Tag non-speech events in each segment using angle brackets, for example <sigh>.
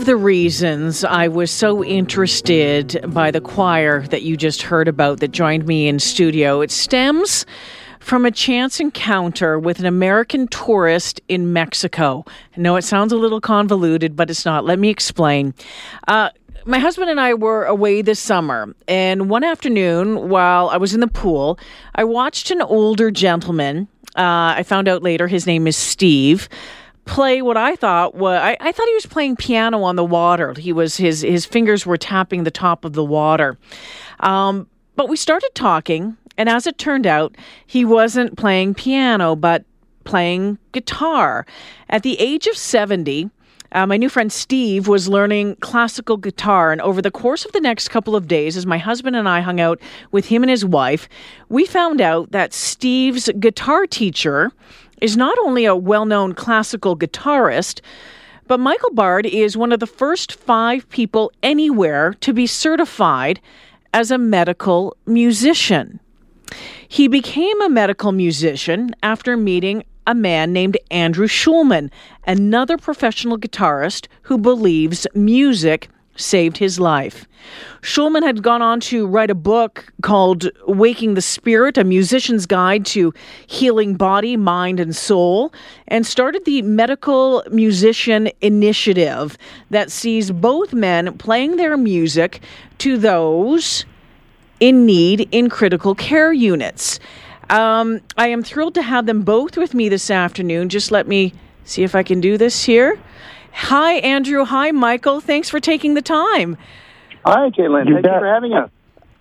Of the reasons I was so interested by the choir that you just heard about that joined me in studio, it stems from a chance encounter with an American tourist in Mexico. I know it sounds a little convoluted, but it's not. Let me explain. Uh, my husband and I were away this summer, and one afternoon while I was in the pool, I watched an older gentleman. Uh, I found out later his name is Steve play what I thought was I, I, thought he was playing piano on the water. He was his his fingers were tapping the top of the water. Um, but we started talking, and as it turned out, he wasn't playing piano, but playing guitar. At the age of seventy. Uh, my new friend Steve was learning classical guitar, and over the course of the next couple of days, as my husband and I hung out with him and his wife, we found out that Steve's guitar teacher is not only a well known classical guitarist, but Michael Bard is one of the first five people anywhere to be certified as a medical musician. He became a medical musician after meeting a man named Andrew Schulman, another professional guitarist who believes music saved his life. Schulman had gone on to write a book called Waking the Spirit, a musician's guide to healing body, mind, and soul, and started the Medical Musician Initiative that sees both men playing their music to those in need in critical care units. Um, I am thrilled to have them both with me this afternoon. Just let me see if I can do this here. Hi, Andrew. Hi, Michael. Thanks for taking the time. Hi, J'lyn. You Thank bet. you for having us.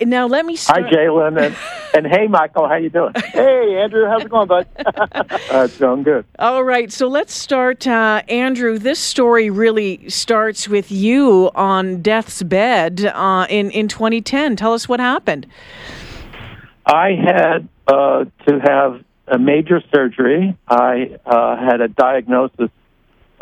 Now let me start. Hi, J'lyn, and, <laughs> and hey, Michael, how you doing? Hey, Andrew. How's it going, bud? <laughs> <laughs> Uh, it's going good. All right, so let's start, uh, Andrew. This story really starts with you on death's bed uh, in in 2010. Tell us what happened. I had uh, to have a major surgery. I uh, had a diagnosis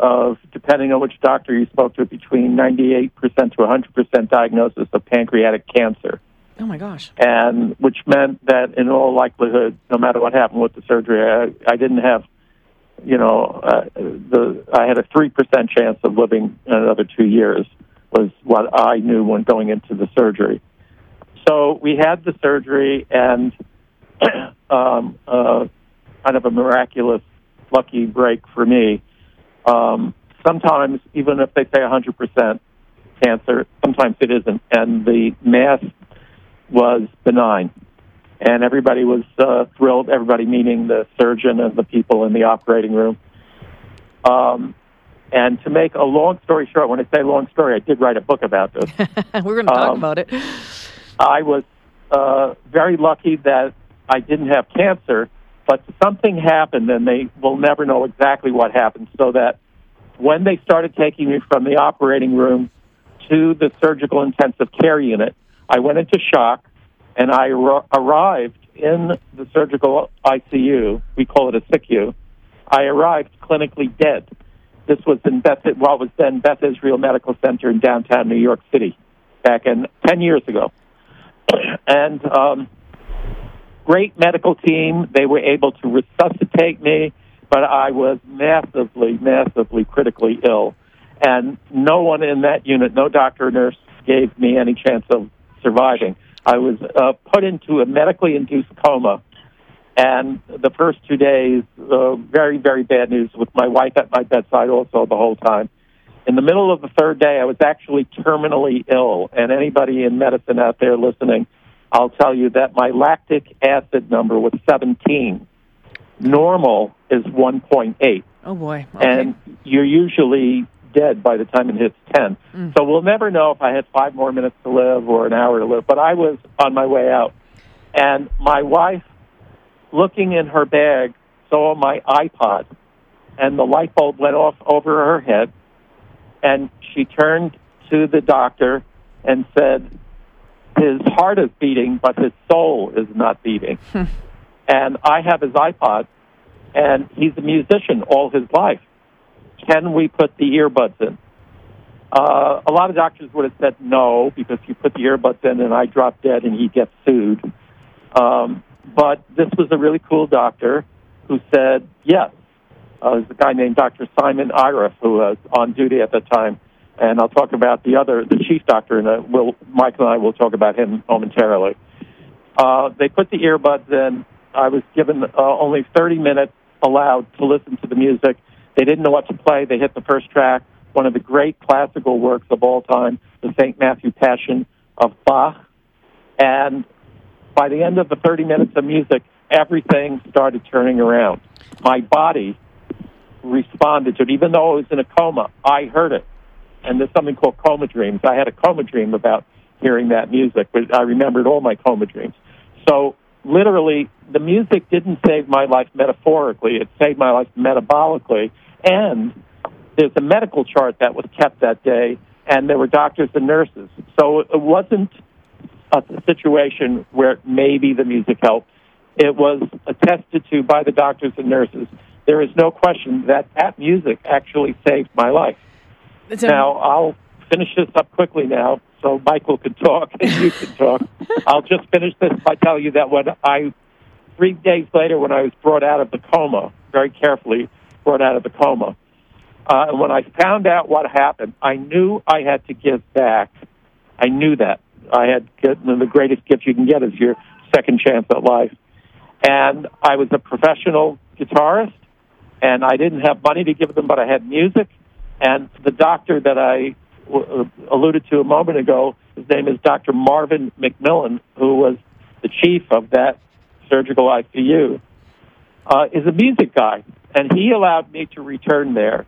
of, depending on which doctor you spoke to, between 98% to 100% diagnosis of pancreatic cancer. Oh my gosh. and which meant that in all likelihood, no matter what happened with the surgery, I, I didn't have, you know, uh, the I had a three percent chance of living another two years was what I knew when going into the surgery. So we had the surgery, and <clears throat> um, uh, kind of a miraculous, lucky break for me. Um, sometimes, even if they say 100% cancer, sometimes it isn't, and the mass was benign. And everybody was uh, thrilled, everybody meaning the surgeon and the people in the operating room. Um, and to make a long story short, when I say long story, I did write a book about this. <laughs> We're going to talk Um, about it. I was uh, very lucky that I didn't have cancer, but something happened, and they will never know exactly what happened. So that when they started taking me from the operating room to the surgical intensive care unit, I went into shock, and I ar- arrived in the surgical ICU. We call it a SICU. I arrived clinically dead. This was in Beth, what was then Beth Israel Medical Center in downtown New York City, back in ten years ago. <clears throat> and um, great medical team. They were able to resuscitate me, but I was massively, massively critically ill. And no one in that unit, no doctor or nurse, gave me any chance of surviving. I was uh, put into a medically induced coma. And the first two days, uh, very, very bad news with my wife at my bedside also the whole time. In the middle of the third day, I was actually terminally ill. And anybody in medicine out there listening, I'll tell you that my lactic acid number was 17. Normal is 1.8. Oh boy. Okay. And you're usually dead by the time it hits 10. Mm. So we'll never know if I had five more minutes to live or an hour to live. But I was on my way out. And my wife, looking in her bag, saw my iPod. And the light bulb went off over her head. And she turned to the doctor and said, his heart is beating, but his soul is not beating. and I have his iPod, and he's a musician all his life. Can we put the earbuds in? Uh, a lot of doctors would have said no because you put the earbuds in and I drop dead and he gets sued. Um, but this was a really cool doctor who said yes. Uh, there's a guy named Dr. Simon Iriff who was on duty at the time, and I'll talk about the other, the chief doctor, and uh, will Michael and I will talk about him momentarily. Uh, they put the earbuds in. I was given uh, only 30 minutes allowed to listen to the music. They didn't know what to play. They hit the first track, one of the great classical works of all time, the St. Matthew Passion of Bach. And by the end of the 30 minutes of music, everything started turning around. My body responded to it. Even though I was in a coma, I heard it. And there's something called coma dreams. I had a coma dream about hearing that music, but I remembered all my coma dreams. So literally, the music didn't save my life metaphorically, it saved my life metabolically. And there's a medical chart that was kept that day, and there were doctors and nurses. So it wasn't a situation where maybe the music helped. It was attested to by the doctors and nurses. There is no question that that music actually saved my life. So- Now, I'll finish this up quickly now so Michael can talk and you can talk. <laughs> I'll just finish this by telling you that when I, three days later, when I was brought out of the coma, very carefully brought out of the coma, uh, and when I found out what happened, I knew I had to give back. I knew that. I had the greatest gift you can get is your second chance at life. And I was a professional guitarist, and I didn't have money to give them, but I had music. And the doctor that I w- uh, alluded to a moment ago, his name is Dr. Marvin McMillan, who was the chief of that surgical ICU, uh, is a music guy. And he allowed me to return there.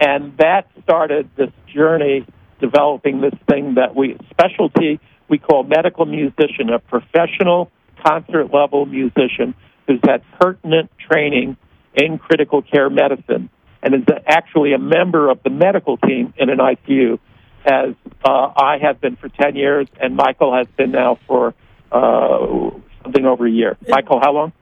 And that started this journey developing this thing that we, specialty, we call medical musician, a professional concert level musician who's had pertinent training in critical care medicine and is actually a member of the medical team in an ICU, as uh, I have been for 10 years, and Michael has been now for uh, something over a year. Michael, how long?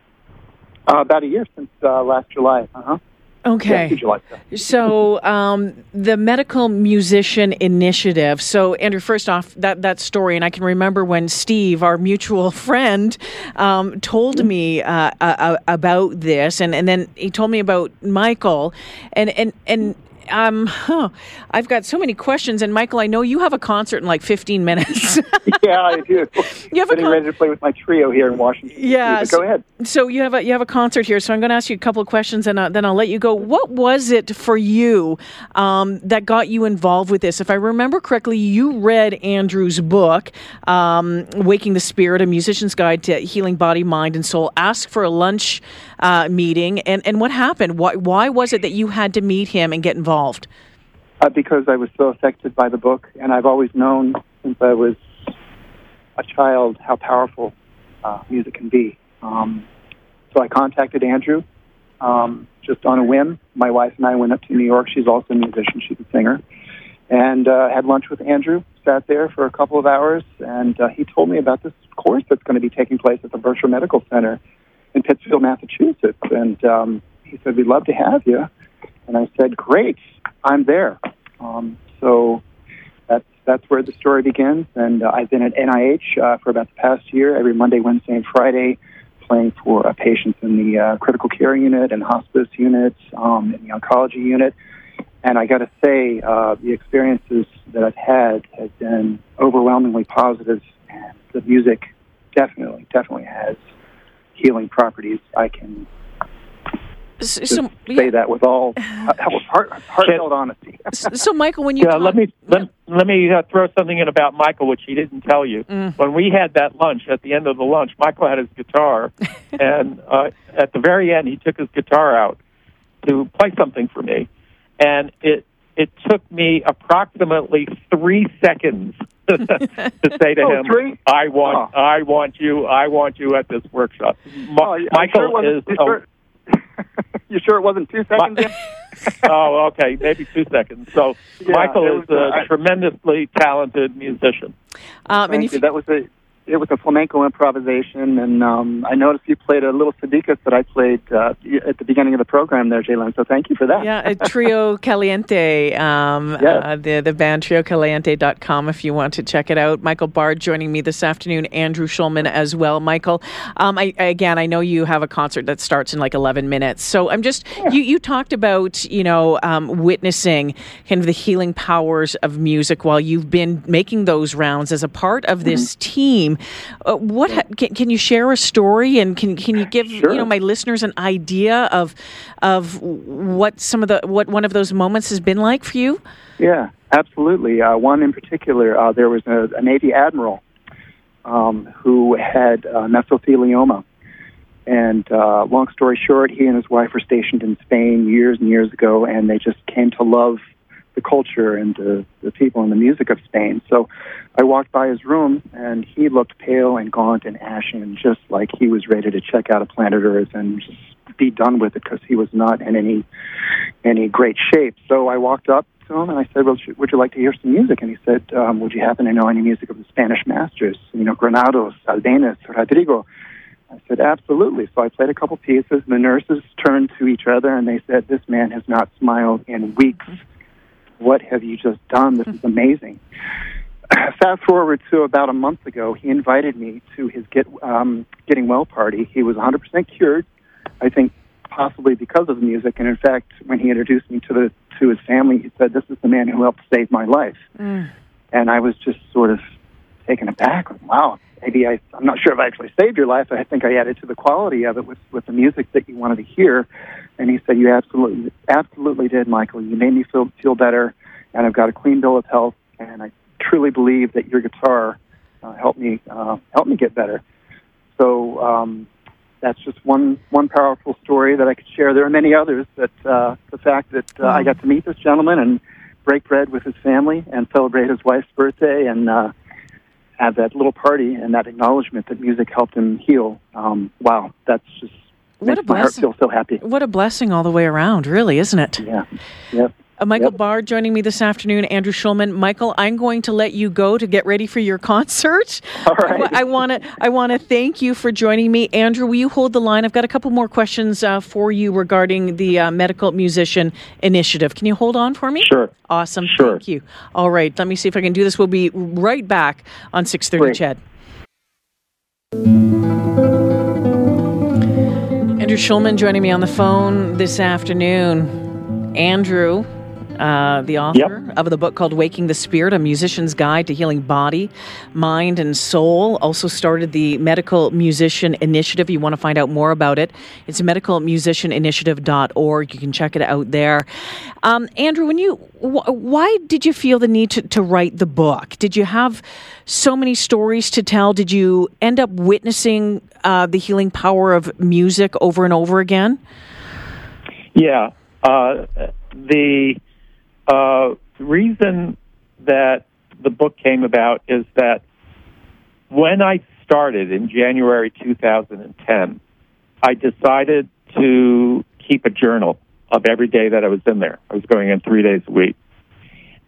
Uh, about a year since uh, last July. Uh-huh. Okay. Yeah. So um, the medical musician initiative. So Andrew, first off, that that story, and I can remember when Steve, our mutual <laughs> friend, um, told me uh, uh, about this, and, and then he told me about Michael, and and and. Um, huh, I've got so many questions, and Michael, I know you have a concert in like 15 minutes. <laughs> yeah, I do. You have a Getting con- ready to play with my trio here in Washington. Yeah, go ahead. So you have a you have a concert here. So I'm going to ask you a couple of questions, and uh, then I'll let you go. What was it for you um, that got you involved with this? If I remember correctly, you read Andrew's book, um, "Waking the Spirit: A Musician's Guide to Healing Body, Mind, and Soul." Ask for a lunch uh, meeting, and and what happened? Why why was it that you had to meet him and get involved? Uh, because I was so affected by the book, and I've always known since I was a child how powerful uh, music can be. Um, so I contacted Andrew um, just on a whim. My wife and I went up to New York. She's also a musician. She's a singer. And uh, had lunch with Andrew, sat there for a couple of hours, and uh, he told me about this course that's going to be taking place at the Berkshire Medical Center in Pittsfield, Massachusetts. And um, he said, We'd love to have you. And I said, Great, I'm there. Um, so that's that's where the story begins. And uh, I've been at NIH uh, for about the past year, every Monday, Wednesday, and Friday, playing for uh, patients in the uh, critical care unit and hospice units, um, in the oncology unit. And I got to say, uh, the experiences that I've had have been overwhelmingly positive, and the music definitely, definitely has healing properties. I can So, just so, say that with all <sighs> heart, heartfelt honesty. so Michael, when you Yeah, talk- let me let, let me uh, throw something in about Michael, which he didn't tell you. Mm. When we had that lunch, at the end of the lunch, Michael had his guitar, <laughs> and uh, at the very end, he took his guitar out to play something for me, and it it took me approximately three seconds <laughs> to say to Oh, him, three? "I want, Oh. I want you, I want you at this workshop." Ma- Oh, Michael sure is. You a- sure, <laughs> you sure it wasn't two seconds? in? <laughs> oh, okay, maybe two seconds. So Yeah, Michael is was, a uh, tremendously talented musician. Um, and Thank you. That was a it was a flamenco improvisation, and um, I noticed you played a little sedicas that I played uh, at the beginning of the program there, J'lyn. So thank you for that. Yeah, <laughs> Trio Caliente, um, Yes. uh, the, the band triocaliente.com if you want to check it out. Michael Bard joining me this afternoon, Andrew Schulman as well. Michael, um, I, again, I know you have a concert that starts in like 11 minutes. So I'm just, you, you talked about, you know, um, witnessing kind of the healing powers of music while you've been making those rounds as a part of this team. Uh, what ha- can, can you share a story and can, can you give, Sure. you know, my listeners an idea of of what some of the what one of those moments has been like for you? Yeah, absolutely. Uh, one in particular, uh, there was a, a Navy admiral um, who had uh, mesothelioma. And uh, long story short, he and his wife were stationed in Spain years and years ago, and they just came to love the culture and the, the people and the music of Spain. So I walked by his room, and he looked pale and gaunt and ashen, just like he was ready to check out of planet Earth and just be done with it because he was not in any any great shape. So I walked up to him and I said, "Well, would you like to hear some music?" And he said, um, "Would you happen to know any music of the Spanish masters? You know, Granados, Albéniz, Rodrigo." I said, "Absolutely." So I played a couple pieces. And the nurses turned to each other and they said, "This man has not smiled in weeks. What have you just done? This is amazing." <clears throat> Fast forward to about a month ago, he invited me to his get um, getting well party. He was 100% cured. I think possibly because of the music. And in fact, when he introduced me to the to his family, he said, "This is the man who helped save my life." And I was just sort of taken aback. Wow, maybe I, I'm not sure if I actually saved your life. I think I added to the quality of it with with the music that you wanted to hear. And he said, "You absolutely, absolutely did, Michael. You made me feel feel better, and I've got a clean bill of health. And I truly believe that your guitar uh, helped me uh, helped me get better." So. Um, that's just one one powerful story that I could share. There are many others. That uh, the fact that uh, I got to meet this gentleman and break bread with his family and celebrate his wife's birthday and uh, have that little party and that acknowledgement that music helped him heal. Um, wow, that's just What makes a my heart blessing. feel so happy. What a blessing all the way around, really, isn't it? Yeah, yep. Uh, Michael Yep. Bard joining me this afternoon, Andrew Schulman. Michael, I'm going to let you go to get ready for your <laughs> concert. All right. I want to I want to thank you for joining me, Andrew. Will you hold the line? I've got a couple more questions uh, for you regarding the uh, Medical Musician Initiative. Can you hold on for me? Sure. Awesome. Sure. Thank you. All right. Let me see if I can do this. We'll be right back on 6:30 Great. CHED. Andrew Schulman joining me on the phone this afternoon. Andrew, uh, the author of the book called Waking the Spirit, A Musician's Guide to Healing Body, Mind, and Soul, also started the Medical Musician Initiative. You want to find out more about it. It's medicalmusicianinitiative.org. You can check it out there. Um, Andrew, when you, wh- why did you feel the need to, to write the book? Did you have so many stories to tell? Did you end up witnessing uh, the healing power of music over and over again? Yeah. Uh, the uh, reason that the book came about is that when I started in January 2010, I decided to keep a journal of every day that I was in there. I was going in three days a week.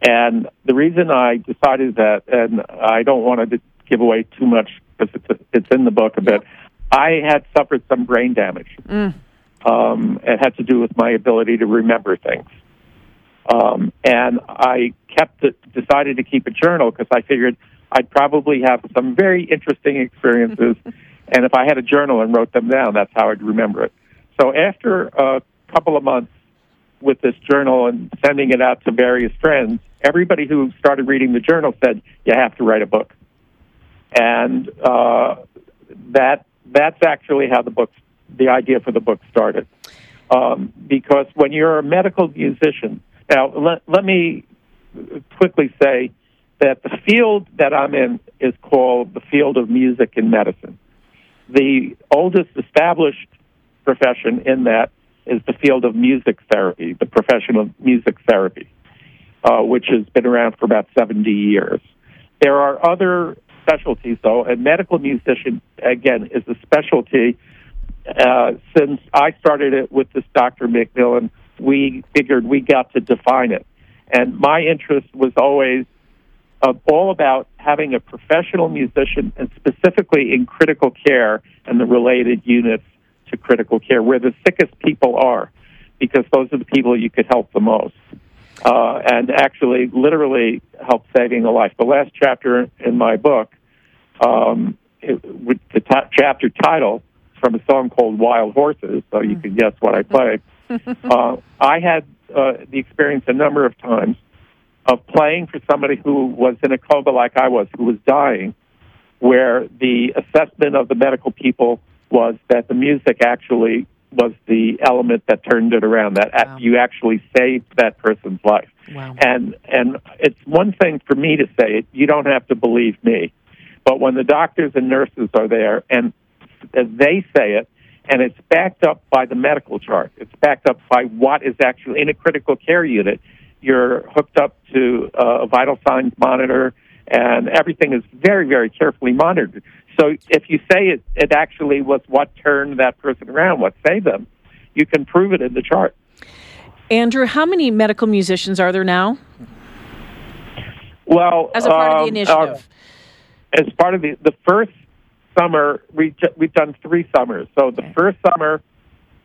And the reason I decided that, and I don't want to give away too much because it's, it's in the book a bit, I had suffered some brain damage. Um, it had to do with my ability to remember things. Um, and I kept it, decided to keep a journal because I figured I'd probably have some very interesting experiences. <laughs> and if I had a journal and wrote them down, that's how I'd remember it. So after a couple of months with this journal and sending it out to various friends, everybody who started reading the journal said, "You have to write a book," and uh, that that's actually how the book, the idea for the book started. Um, because when you're a medical musician, now let, let me quickly say that the field that I'm in is called the field of music and medicine. The oldest established profession in that is the field of music therapy, the profession of music therapy, uh, which has been around for about 70 years. There are other specialties, though, and medical musician, again, is a specialty. Uh, since I started it with this Dr. McMillan we figured we got to define it. And my interest was always uh, all about having a professional musician, and specifically in critical care and the related units to critical care, where the sickest people are, because those are the people you could help the most. Uh, and actually, literally help saving a life. The last chapter in my book, um, it, with the t- chapter title from a song called Wild Horses, so you can guess what I played. <laughs> uh, I had uh, the experience a number of times of playing for somebody who was in a coma like I was, who was dying, where the assessment of the medical people was that the music actually was the element that turned it around. That Wow. you actually saved that person's life. Wow. And and it's one thing for me to say it. You don't have to believe me, but when the doctors and nurses are there and they say it, and it's backed up by the medical chart. It's backed up by what is actually in a critical care unit. You're hooked up to uh, a vital signs monitor, and everything is very, very carefully monitored. So if you say it, it actually was what turned that person around, what saved them, you can prove it in the chart. Andrew, how many medical musicians are there now Well, as a part of um, the initiative? uh, as part of the the first summer, we, we've done three summers. So the first summer,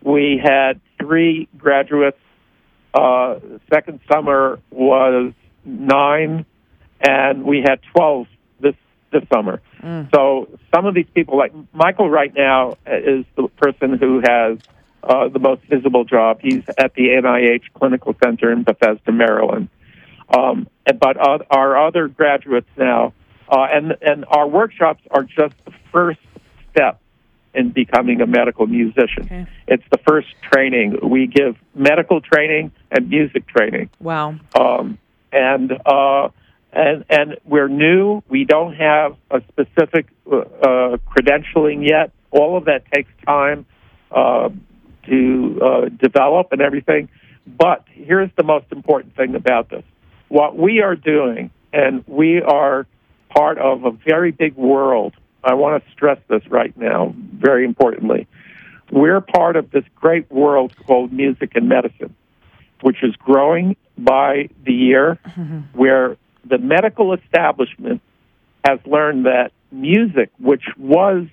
we had three graduates. Uh, second summer was nine, and we had twelve this this summer. So some of these people, like Michael, right now is the person who has uh, the most visible job. He's at the NIH Clinical Center in Bethesda, Maryland. Um, but uh, our other graduates now, uh, and and our workshops are just the first step in becoming a medical musician. Okay. It's the first training. We give medical training and music training, wow. um, and uh, and and we're new. We don't have a specific uh, uh, credentialing yet. All of that takes time uh, to uh, develop and everything. But here's the most important thing about this: what we are doing, and we are part of a very big world. I want to stress this right now, very importantly. We're part of this great world called music and medicine, which is growing by the year, where the medical establishment has learned that music, which was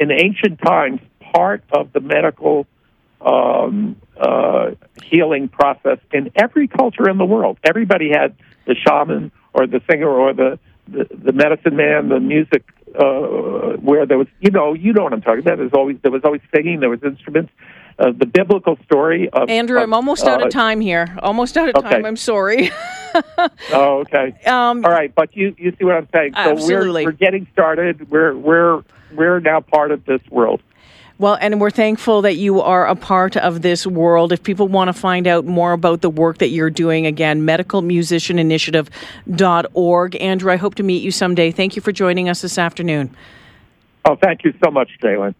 in ancient times part of the medical um, uh, healing process in every culture in the world. Everybody had the shaman or the singer or the the, the medicine man, the music uh, where there was, you know, you know what I'm talking about. There's always there was always singing, there was instruments. Uh, the biblical story of Andrew, of, I'm almost out uh, of time here. Almost out of okay. time. I'm sorry. <laughs> Oh, okay. Um, All right, but you you see what I'm saying? So Absolutely. we're we're getting started. We're we're we're now part of this world. Well, and we're thankful that you are a part of this world. If people want to find out more about the work that you're doing, again, medicalmusicianinitiative.org. Andrew, I hope to meet you someday. Thank you for joining us this afternoon. Oh, thank you so much, J'lyn.